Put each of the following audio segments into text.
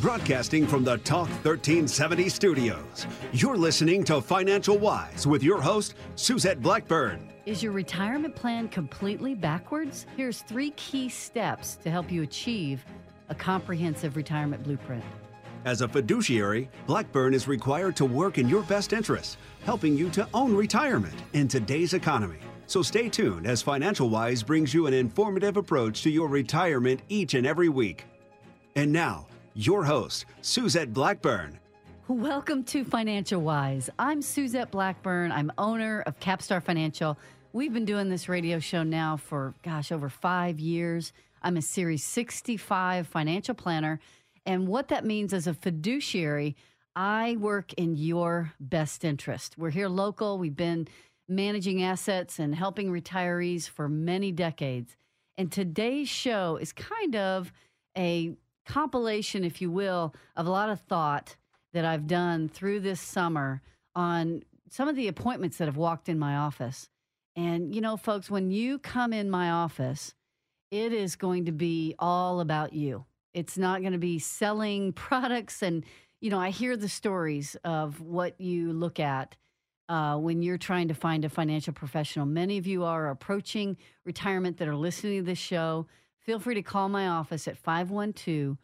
Broadcasting from the Talk 1370 studios, you're listening to Financial Wise with your host, Suzette Blackburn. Is your retirement plan completely backwards? Here's three key steps to help you achieve a comprehensive retirement blueprint. As a fiduciary, Blackburn is required to work in your best interest, helping you to own retirement in today's economy. So stay tuned as Financial Wise brings you an informative approach to your retirement each and every week. And now, your host, Suzette Blackburn. Welcome to Financial Wise. I'm Suzette Blackburn. I'm owner of Capstar Financial. We've been doing this radio show now for, gosh, over five years. I'm a Series 65 financial planner. And what that means as a fiduciary, I work in your best interest. We're here local. We've been managing assets and helping retirees for many decades. And today's show is kind of a compilation, if you will, of a lot of thought that I've done through this summer on some of the appointments that have walked in my office. And, you know, folks, when you come in my office, it is going to be all about you. It's not going to be selling products. And, you know, I hear the stories of what you look at uh, when you're trying to find a financial professional. Many of you are approaching retirement that are listening to this show. Feel free to call my office at 512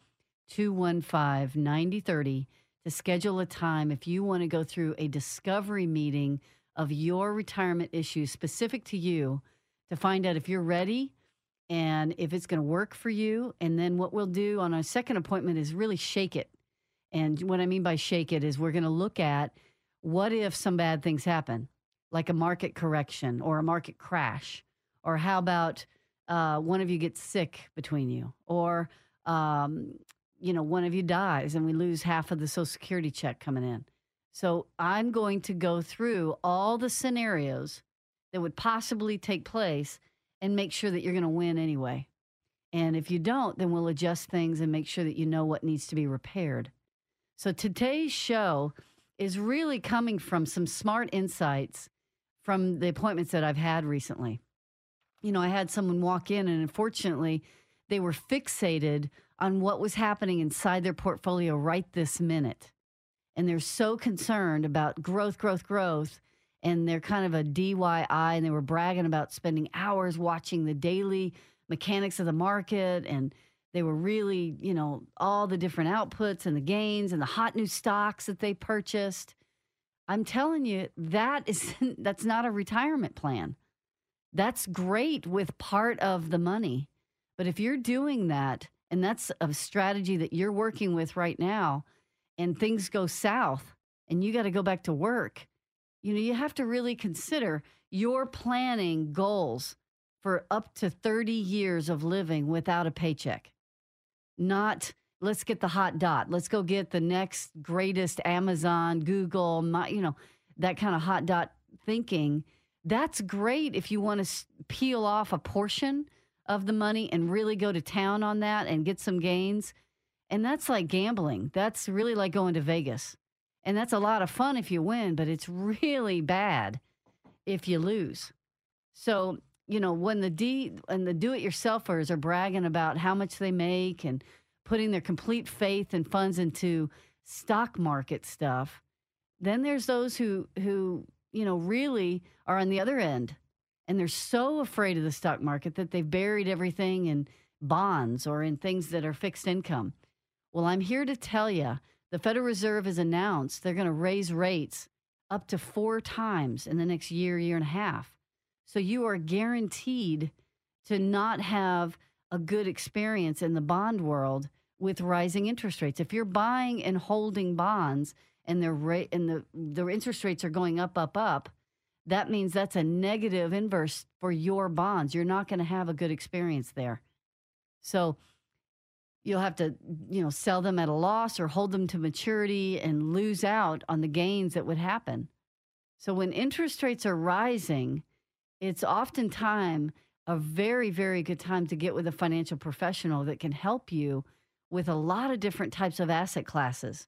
215 9030 to schedule a time if you want to go through a discovery meeting of your retirement issues specific to you to find out if you're ready and if it's going to work for you. And then what we'll do on our second appointment is really shake it. And what I mean by shake it is we're going to look at what if some bad things happen, like a market correction or a market crash, or how about uh, one of you gets sick between you, or um, you know one of you dies and we lose half of the Social Security check coming in. So I'm going to go through all the scenarios that would possibly take place and make sure that you're going to win anyway. And if you don't, then we'll adjust things and make sure that you know what needs to be repaired. So today's show is really coming from some smart insights from the appointments that I've had recently. You know, I had someone walk in, and unfortunately, they were fixated on what was happening inside their portfolio right this minute. And they're so concerned about growth, growth, growth. And they're kind of a DIY, and they were bragging about spending hours watching the daily mechanics of the market. And they were really, you know, all the different outputs and the gains and the hot new stocks that they purchased. I'm telling you, that is that's not a retirement plan. That's great with part of the money. But if you're doing that, and that's a strategy that you're working with right now, and things go south and you got to go back to work, you know, you have to really consider your planning goals for up to 30 years of living without a paycheck. Not let's get the hot dot. Let's go get the next greatest Amazon, Google, my, you know, that kind of hot dot thinking. That's great if you want to peel off a portion of the money and really go to town on that and get some gains. And that's like gambling. That's really like going to Vegas. And that's a lot of fun if you win, but it's really bad if you lose. So, you know, when the D and the do it yourselfers are bragging about how much they make and putting their complete faith and funds into stock market stuff, then there's those who who, you know, really are on the other end and they're so afraid of the stock market that they've buried everything in bonds or in things that are fixed income. Well, I'm here to tell you the Federal Reserve has announced they're going to raise rates up to four times in the next year, year and a half. So you are guaranteed to not have a good experience in the bond world with rising interest rates. If you're buying and holding bonds and their rate and the the interest rates are going up, up, up, that means that's a negative inverse for your bonds. You're not going to have a good experience there. So, you'll have to, you know, sell them at a loss or hold them to maturity and lose out on the gains that would happen. So when interest rates are rising, it's oftentimes a very, very good time to get with a financial professional that can help you with a lot of different types of asset classes.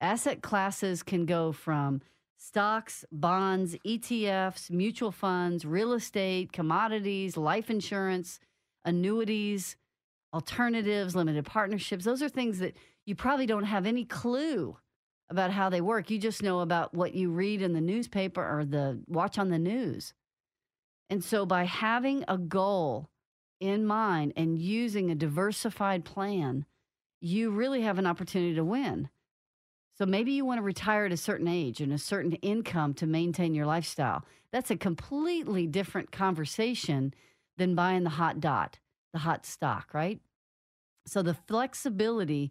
Asset classes can go from stocks, bonds, ETFs, mutual funds, real estate, commodities, life insurance, annuities, alternatives, limited partnerships. Those are things that you probably don't have any clue about how they work. You just know about what you read in the newspaper or the watch on the news. And so by having a goal in mind and using a diversified plan, you really have an opportunity to win. So maybe you want to retire at a certain age and a certain income to maintain your lifestyle. That's a completely different conversation than buying the hot dot, the hot stock, right? So the flexibility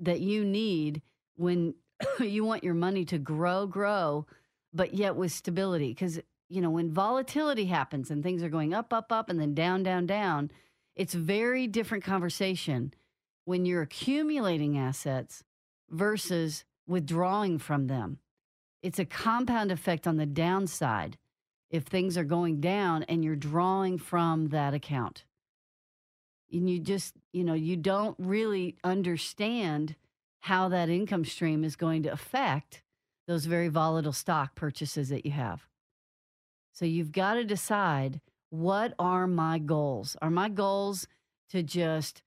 that you need when you want your money to grow, grow, but yet with stability. Because, you know, when volatility happens and things are going up, up, up, and then down, down, down, it's very different conversation when you're accumulating assets versus withdrawing from them. It's a compound effect on the downside if things are going down and you're drawing from that account. And you just, you know, you don't really understand how that income stream is going to affect those very volatile stock purchases that you have. So you've got to decide what are my goals? Are my goals to just,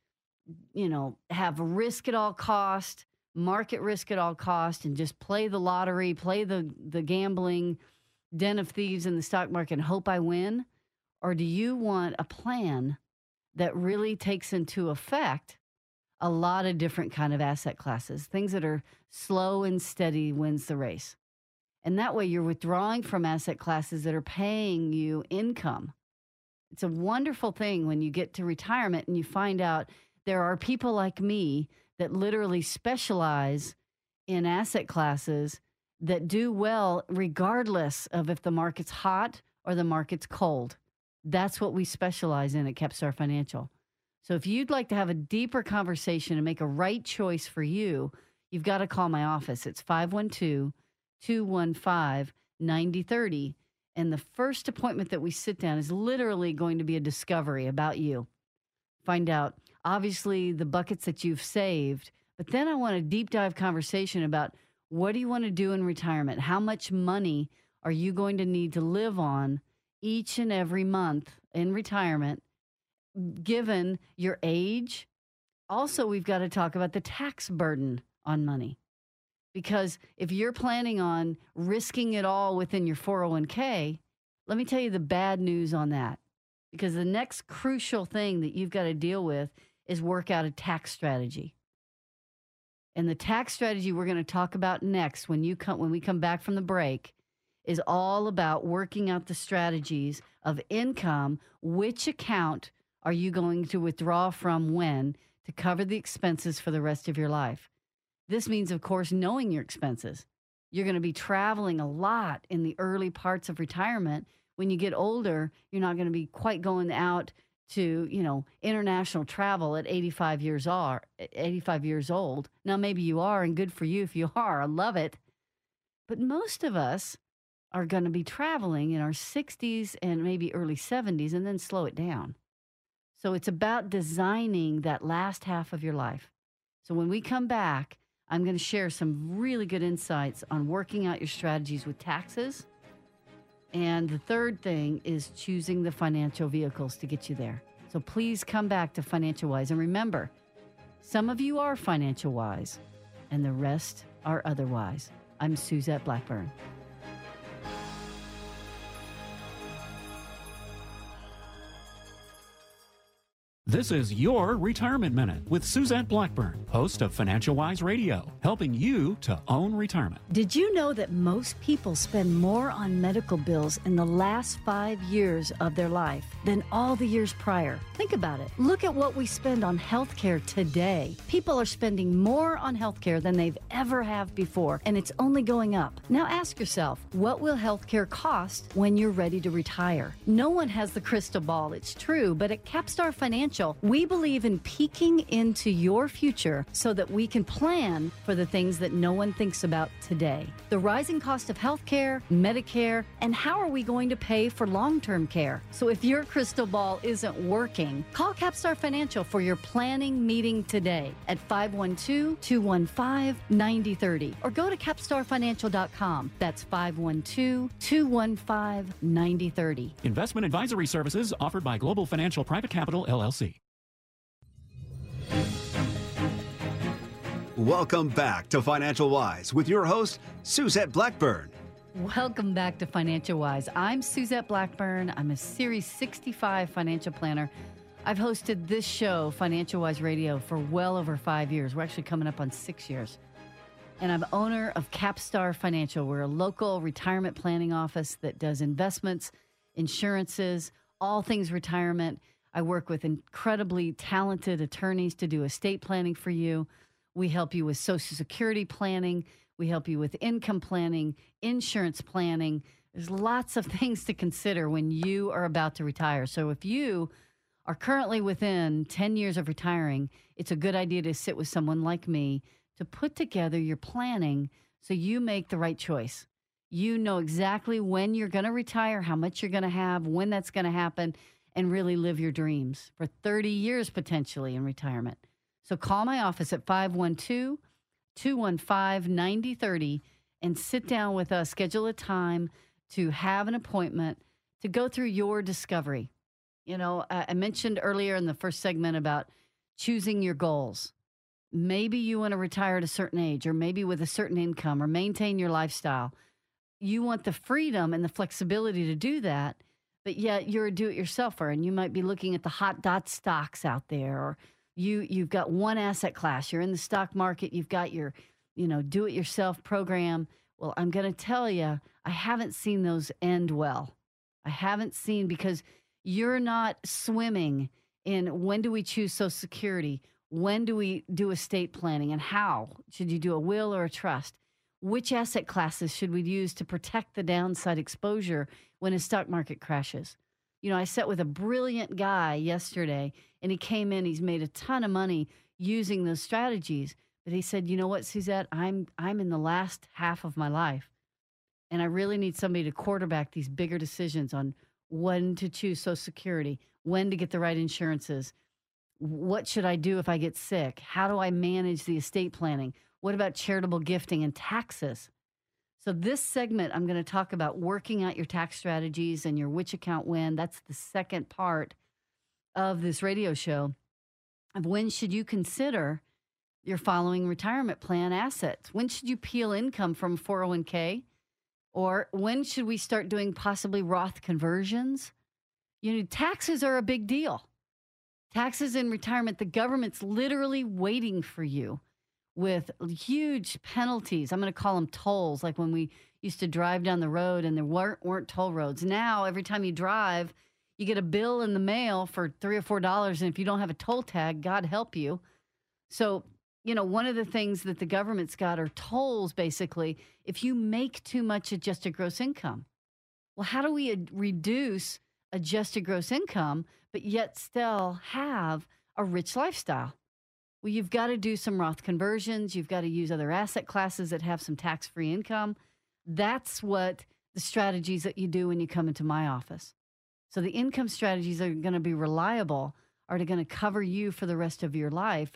you know, have risk at all cost, market risk at all cost, and just play the lottery, play the the gambling den of thieves in the stock market and hope I win? Or do you want a plan that really takes into effect a lot of different kind of asset classes, things that are slow and steady wins the race. And that way you're withdrawing from asset classes that are paying you income. It's a wonderful thing when you get to retirement and you find out there are people like me that literally specialize in asset classes that do well regardless of if the market's hot or the market's cold. That's what we specialize in at Capstar Financial. So if you'd like to have a deeper conversation and make a right choice for you, you've got to call my office. It's 512 215 9030. And the first appointment that we sit down is literally going to be a discovery about you. Find out, obviously, the buckets that you've saved, but then I want a deep dive conversation about what do you want to do in retirement? How much money are you going to need to live on each and every month in retirement? given your age. Also, we've got to talk about the tax burden on money. Because if you're planning on risking it all within your 401k, let me tell you the bad news on that. Because the next crucial thing that you've got to deal with is work out a tax strategy. And the tax strategy we're going to talk about next when you come when we come back from the break is all about working out the strategies of income, which account are you going to withdraw from when to cover the expenses for the rest of your life? This means, of course, knowing your expenses. You're going to be traveling a lot in the early parts of retirement. When you get older, you're not going to be quite going out to, you know, international travel at 85 years are 85 years old. Now maybe you are and good for you if you are. I love it. But most of us are going to be traveling in our 60s and maybe early 70s and then slow it down. So it's about designing that last half of your life. So when we come back, I'm going to share some really good insights on working out your strategies with taxes. And the third thing is choosing the financial vehicles to get you there. So please come back to Financial Wise. And remember, some of you are financial wise, and the rest are otherwise. I'm Suzette Blackburn. This is your Retirement Minute with Suzette Blackburn, host of Financial Wise Radio, helping you to own retirement. Did you know that most people spend more on medical bills in the last five years of their life than all the years prior? Think about it. Look at what we spend on healthcare today. People are spending more on healthcare than they've ever have before, and it's only going up. Now ask yourself, what will healthcare cost when you're ready to retire? No one has the crystal ball, it's true, but at Capstar Financial, We believe in peeking into your future so that we can plan for the things that no one thinks about today. The rising cost of healthcare, Medicare, and how are we going to pay for long term care? So if your crystal ball isn't working, call Capstar Financial for your planning meeting today at 512 215 9030 or go to capstarfinancial.com. That's 512 215 9030. Investment advisory services offered by Global Financial Private Capital, LLC. Welcome back to Financial Wise with your host, Suzette Blackburn. Welcome back to Financial Wise. I'm Suzette Blackburn. I'm a Series 65 financial planner. I've hosted this show, Financial Wise Radio, for well over five years. We're actually coming up on six years. And I'm owner of Capstar Financial. We're a local retirement planning office that does investments, insurances, all things retirement. I work with incredibly talented attorneys to do estate planning for you. We help you with Social Security planning. We help you with income planning, insurance planning. There's lots of things to consider when you are about to retire. So if you are currently within 10 years of retiring, it's a good idea to sit with someone like me to put together your planning so you make the right choice. You know exactly when you're going to retire, how much you're going to have, when that's going to happen, and really live your dreams for 30 years potentially in retirement. So call my office at 512 215 9030 and sit down with us. Schedule a time to have an appointment to go through your discovery. You know, I mentioned earlier in the first segment about choosing your goals. Maybe you want to retire at a certain age, or maybe with a certain income, or maintain your lifestyle. You want the freedom and the flexibility to do that, but yet you're a do it yourselfer and you might be looking at the hot dot stocks out there, or you you've got one asset class. You're in the stock market. You've got your you know do it yourself program. Well i'm going to tell you i haven't seen those end well. I haven't seen because you're not swimming in when do we choose social security? When do we do estate planning? And how? Should you do a will or a trust? Which asset classes should we use to protect the downside exposure when a stock market crashes? You know, I sat with a brilliant guy yesterday and he came in, he's made a ton of money using those strategies. But he said, you know what, Suzette, I'm I'm in the last half of my life. And I really need somebody to quarterback these bigger decisions on when to choose Social Security, when to get the right insurances. What should I do if I get sick? How do I manage the estate planning? What about charitable gifting and taxes? So, this segment, I'm going to talk about working out your tax strategies and your which account when. That's the second part of this radio show of when should you consider your following retirement plan assets? When should you peel income from 401k? Or when should we start doing possibly Roth conversions? You know, taxes are a big deal. Taxes in retirement, the government's literally waiting for you with huge penalties. I'm going to call them tolls, like when we used to drive down the road and there weren't, weren't toll roads. Now, every time you drive, you get a bill in the mail for three or four dollars. And if you don't have a toll tag, God help you. So, you know, one of the things that the government's got are tolls basically. If you make too much adjusted gross income, well, how do we reduce adjusted gross income, but yet still have a rich lifestyle? Well, you've got to do some Roth conversions. You've got to use other asset classes that have some tax free income. That's what the strategies that you do when you come into my office. So the income strategies are going to be reliable, are going to cover you for the rest of your life.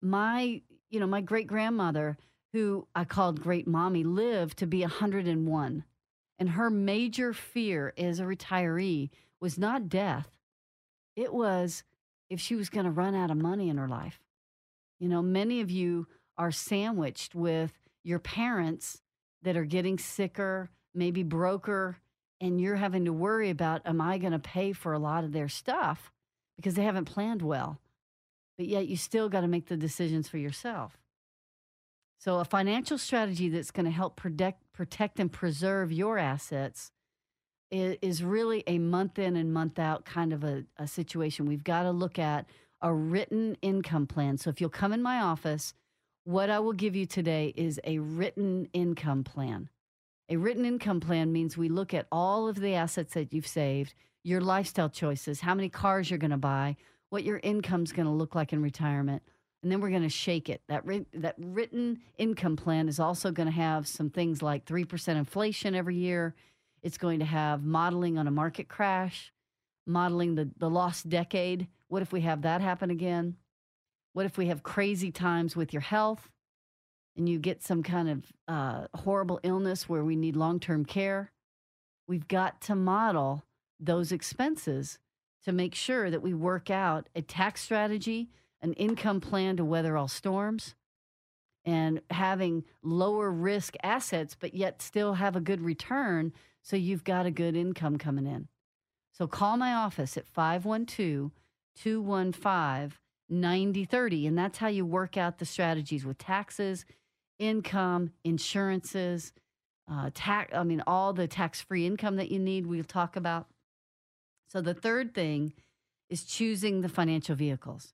My, you know, my great grandmother, who I called great mommy, lived to be 101. And her major fear as a retiree was not death, it was if she was going to run out of money in her life. You know, many of you are sandwiched with your parents that are getting sicker, maybe broker, and you're having to worry about, am I going to pay for a lot of their stuff because they haven't planned well? But yet you still got to make the decisions for yourself. So, a financial strategy that's going to help protect, protect and preserve your assets is, really a month in and month out kind of a, a situation. We've got to look at a written income plan. So if you'll come in my office, what I will give you today is a written income plan. A written income plan means we look at all of the assets that you've saved, your lifestyle choices, how many cars you're going to buy, what your income's going to look like in retirement. And then we're going to shake it. That, writ- that written income plan is also going to have some things like 3% inflation every year. It's going to have modeling on a market crash, modeling the, the lost decade. What if we have that happen again? What if we have crazy times with your health and you get some kind of uh, horrible illness where we need long term care? We've got to model those expenses to make sure that we work out a tax strategy, an income plan to weather all storms, and having lower risk assets, but yet still have a good return so you've got a good income coming in. So call my office at 512 215 9030, and that's how you work out the strategies with taxes, income, insurances, uh, tax. I mean, all the tax free income that you need, we'll talk about. So the third thing is choosing the financial vehicles.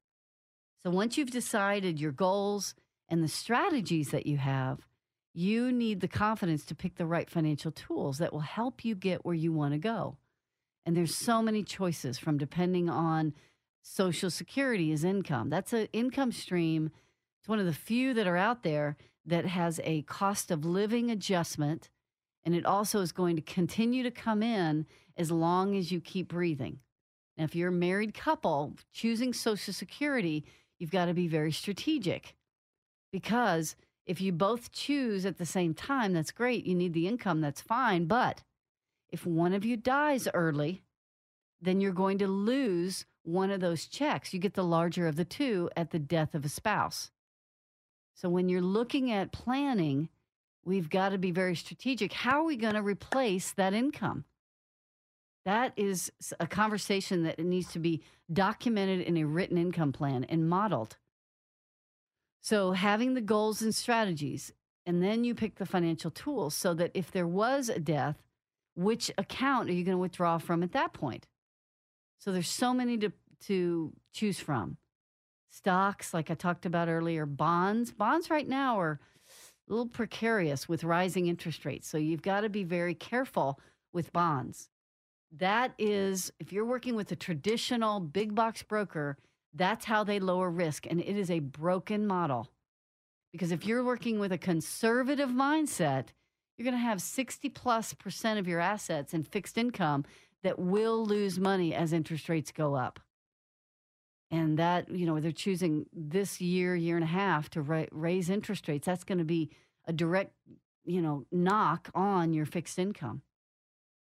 So once you've decided your goals and the strategies that you have, you need the confidence to pick the right financial tools that will help you get where you want to go. And there's so many choices from depending on Social Security is income. That's an income stream. It's one of the few that are out there that has a cost of living adjustment. And it also is going to continue to come in as long as you keep breathing. Now, if you're a married couple choosing Social Security, you've got to be very strategic because if you both choose at the same time, that's great. You need the income, that's fine. But if one of you dies early, then you're going to lose one of those checks. You get the larger of the two at the death of a spouse. So when you're looking at planning, we've got to be very strategic. How are we going to replace that income? That is a conversation that needs to be documented in a written income plan and modeled. So, having the goals and strategies, and then you pick the financial tools so that if there was a death, which account are you going to withdraw from at that point? So, there's so many to, to choose from. Stocks, like I talked about earlier, bonds. Bonds right now are a little precarious with rising interest rates. So, you've got to be very careful with bonds. That is, if you're working with a traditional big box broker, that's how they lower risk. And it is a broken model. Because if you're working with a conservative mindset, you're going to have 60 plus percent of your assets in fixed income that will lose money as interest rates go up. And that, you know, they're choosing this year, year and a half to ra- raise interest rates. That's going to be a direct, you know, knock on your fixed income.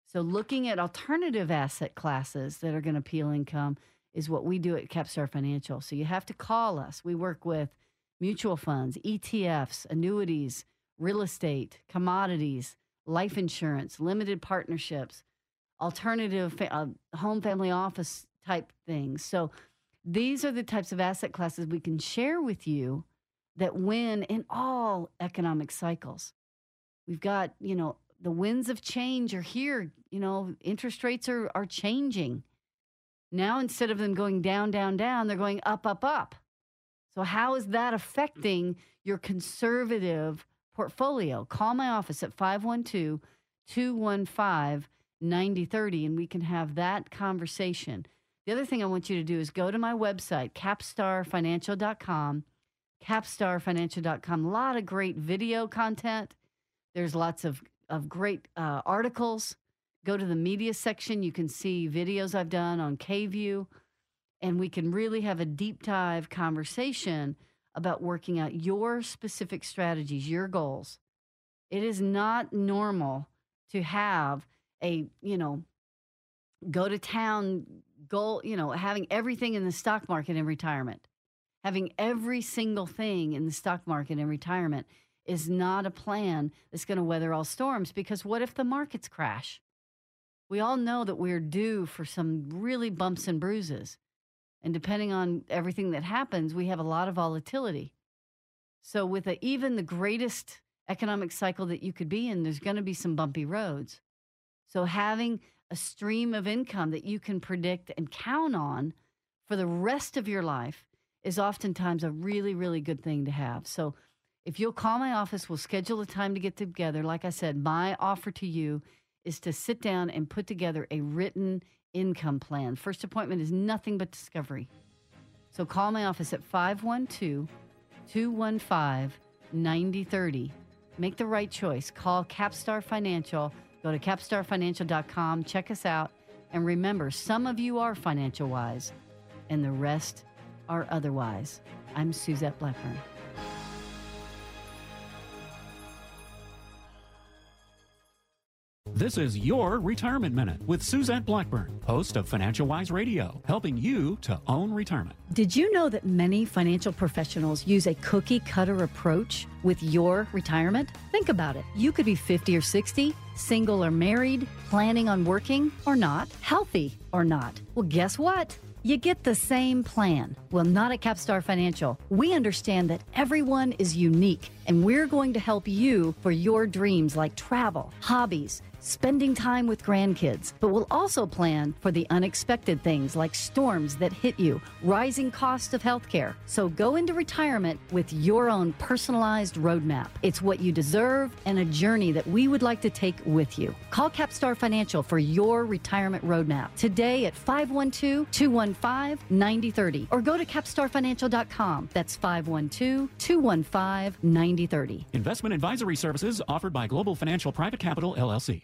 So, looking at alternative asset classes that are going to appeal income is what we do at Capstar Financial. So, you have to call us. We work with mutual funds, ETFs, annuities, real estate, commodities, life insurance, limited partnerships, alternative uh, home family office type things. So, these are the types of asset classes we can share with you that win in all economic cycles. We've got, you know, the winds of change are here. You know, interest rates are, are changing. Now, instead of them going down, down, down, they're going up, up, up. So, how is that affecting your conservative portfolio? Call my office at 512 215 9030 and we can have that conversation. The other thing I want you to do is go to my website, capstarfinancial.com. Capstarfinancial.com. A lot of great video content. There's lots of of great uh, articles. Go to the media section. You can see videos I've done on KVUE, and we can really have a deep dive conversation about working out your specific strategies, your goals. It is not normal to have a, you know, go to town goal, you know, having everything in the stock market in retirement, having every single thing in the stock market in retirement is not a plan that's going to weather all storms because what if the markets crash? We all know that we're due for some really bumps and bruises. And depending on everything that happens, we have a lot of volatility. So, with a, even the greatest economic cycle that you could be in, there's going to be some bumpy roads. So, having a stream of income that you can predict and count on for the rest of your life is oftentimes a really, really good thing to have. So, if you'll call my office, we'll schedule a time to get together. Like I said, my offer to you is to sit down and put together a written income plan. First appointment is nothing but discovery. So call my office at 512 215 9030. Make the right choice. Call Capstar Financial. Go to capstarfinancial.com. Check us out. And remember, some of you are financial wise, and the rest are otherwise. I'm Suzette Blackburn. This is your Retirement Minute with Suzette Blackburn, host of Financial Wise Radio, helping you to own retirement. Did you know that many financial professionals use a cookie cutter approach with your retirement? Think about it. You could be 50 or 60, single or married, planning on working or not, healthy or not. Well, guess what? You get the same plan. Well, not at Capstar Financial. We understand that everyone is unique, and we're going to help you for your dreams like travel, hobbies, spending time with grandkids, but we'll also plan for the unexpected things like storms that hit you, rising cost of healthcare. So go into retirement with your own personalized roadmap. It's what you deserve and a journey that we would like to take with you. Call Capstar Financial for your retirement roadmap today at 512 215 9030 or go to capstarfinancial.com. That's 512 215 9030. Investment advisory services offered by Global Financial Private Capital, LLC.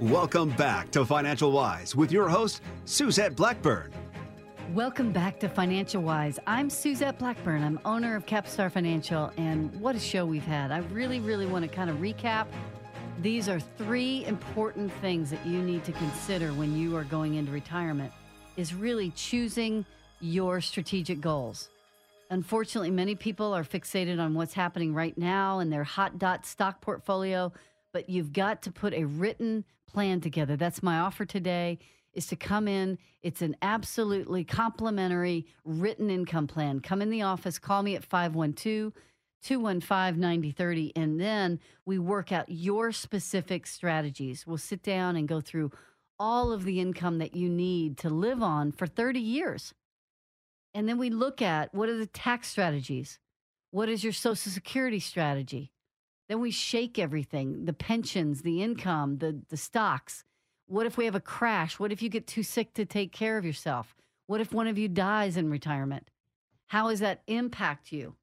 Welcome back to Financial Wise with your host, Suzette Blackburn. Welcome back to Financial Wise. I'm Suzette Blackburn. I'm owner of Capstar Financial, and what a show we've had. I really, really want to kind of recap. These are three important things that you need to consider when you are going into retirement is really choosing your strategic goals. Unfortunately, many people are fixated on what's happening right now in their hot dot stock portfolio, but you've got to put a written plan together. That's my offer today is to come in. It's an absolutely complimentary written income plan. Come in the office, call me at 512 215 9030, and then we work out your specific strategies. We'll sit down and go through all of the income that you need to live on for 30 years. And then we look at what are the tax strategies? What is your social security strategy? Then we shake everything the pensions, the income, the, the stocks. What if we have a crash? What if you get too sick to take care of yourself? What if one of you dies in retirement? How does that impact you?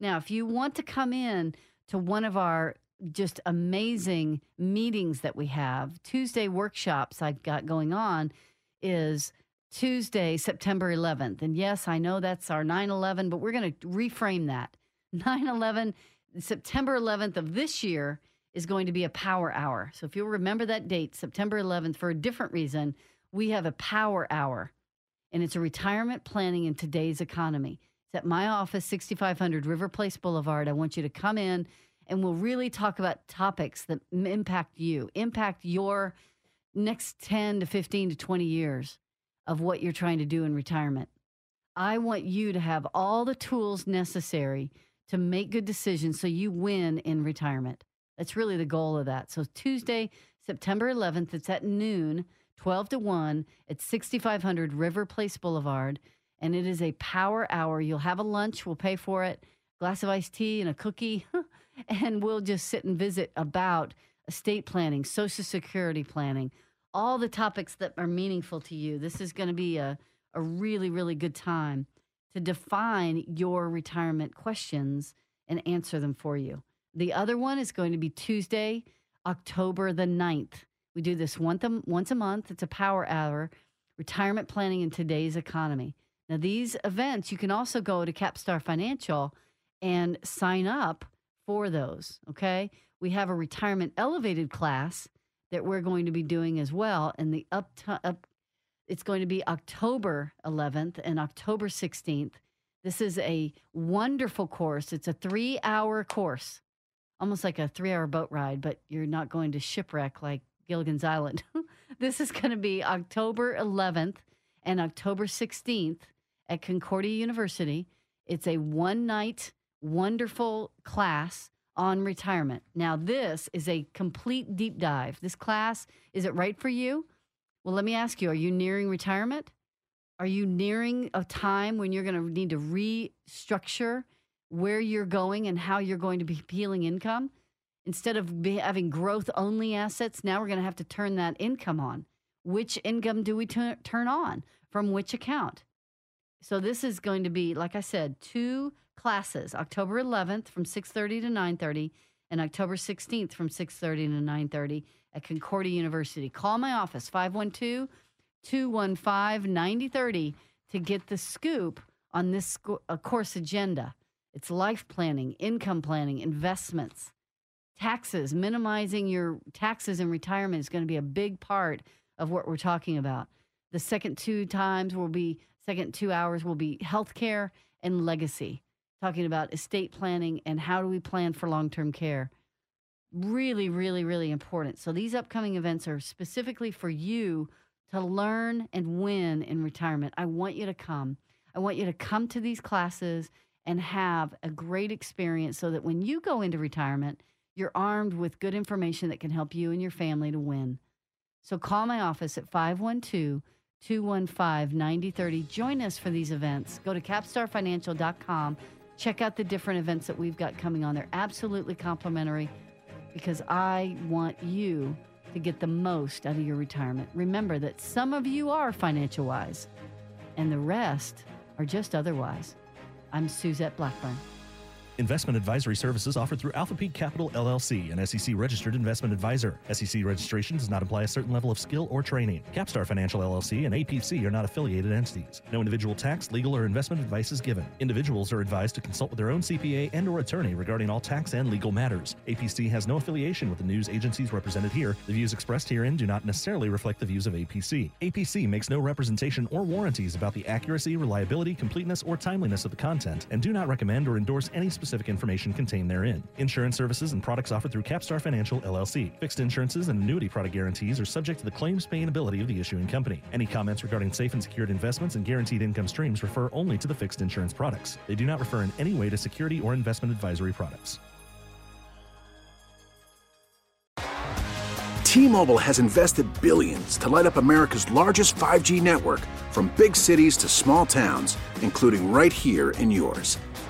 Now, if you want to come in to one of our just amazing meetings that we have, Tuesday workshops I've got going on is Tuesday, September 11th. And yes, I know that's our 9 11, but we're going to reframe that. 9 11, September 11th of this year is going to be a power hour. So if you'll remember that date, September 11th, for a different reason, we have a power hour. And it's a retirement planning in today's economy. It's at my office, 6500 River Place Boulevard. I want you to come in and we'll really talk about topics that impact you, impact your next 10 to 15 to 20 years of what you're trying to do in retirement. I want you to have all the tools necessary to make good decisions so you win in retirement. That's really the goal of that. So Tuesday, September 11th, it's at noon, 12 to 1 at 6500 River Place Boulevard. And it is a power hour. You'll have a lunch, we'll pay for it, glass of iced tea and a cookie, and we'll just sit and visit about estate planning, social security planning, all the topics that are meaningful to you. This is going to be a, a really, really good time to define your retirement questions and answer them for you. The other one is going to be Tuesday, October the 9th. We do this once a, once a month. It's a power hour, retirement planning in today's economy. Now, these events, you can also go to Capstar Financial and sign up for those. Okay. We have a retirement elevated class that we're going to be doing as well. And the up, up it's going to be October 11th and October 16th. This is a wonderful course. It's a three hour course, almost like a three hour boat ride, but you're not going to shipwreck like Gilligan's Island. this is going to be October 11th and October 16th at Concordia University. It's a one night, wonderful class on retirement. Now, this is a complete deep dive. This class, is it right for you? Well, let me ask you are you nearing retirement? Are you nearing a time when you're going to need to restructure where you're going and how you're going to be peeling income? Instead of having growth only assets, now we're going to have to turn that income on. which income do we tu- turn on from which account? So this is going to be, like I said, two classes: October 11th from 6:30 to 9:30, and October 16th from 6:30 to 9:30 at Concordia University. Call my office 512 215 9030 to get the scoop on this uh, course agenda. It's life planning, income planning, investments, taxes, minimizing your taxes in retirement is going to be a big part of what we're talking about. The second two times will be, second two hours will be healthcare and legacy, talking about estate planning and how do we plan for long term care. Really, really, really important. So these upcoming events are specifically for you to learn and win in retirement. I want you to come. I want you to come to these classes and have a great experience so that when you go into retirement, you're armed with good information that can help you and your family to win. So call my office at 512 215 9030. Join us for these events. Go to capstarfinancial.com. Check out the different events that we've got coming on. They're absolutely complimentary because I want you to get the most out of your retirement. Remember that some of you are financial wise and the rest are just otherwise. I'm Suzette Blackburn. Investment advisory services offered through Alpha Peak Capital LLC, an SEC registered investment advisor. SEC registration does not imply a certain level of skill or training. Capstar Financial LLC and APC are not affiliated entities. No individual tax, legal, or investment advice is given. Individuals are advised to consult with their own CPA and or attorney regarding all tax and legal matters. APC has no affiliation with the news agencies represented here. The views expressed herein do not necessarily reflect the views of APC. APC makes no representation or warranties about the accuracy, reliability, completeness, or timeliness of the content and do not recommend or endorse any information contained therein. Insurance services and products offered through Capstar Financial LLC. Fixed insurances and annuity product guarantees are subject to the claims paying ability of the issuing company. Any comments regarding safe and secured investments and guaranteed income streams refer only to the fixed insurance products. They do not refer in any way to security or investment advisory products. T-Mobile has invested billions to light up America's largest 5G network from big cities to small towns, including right here in yours.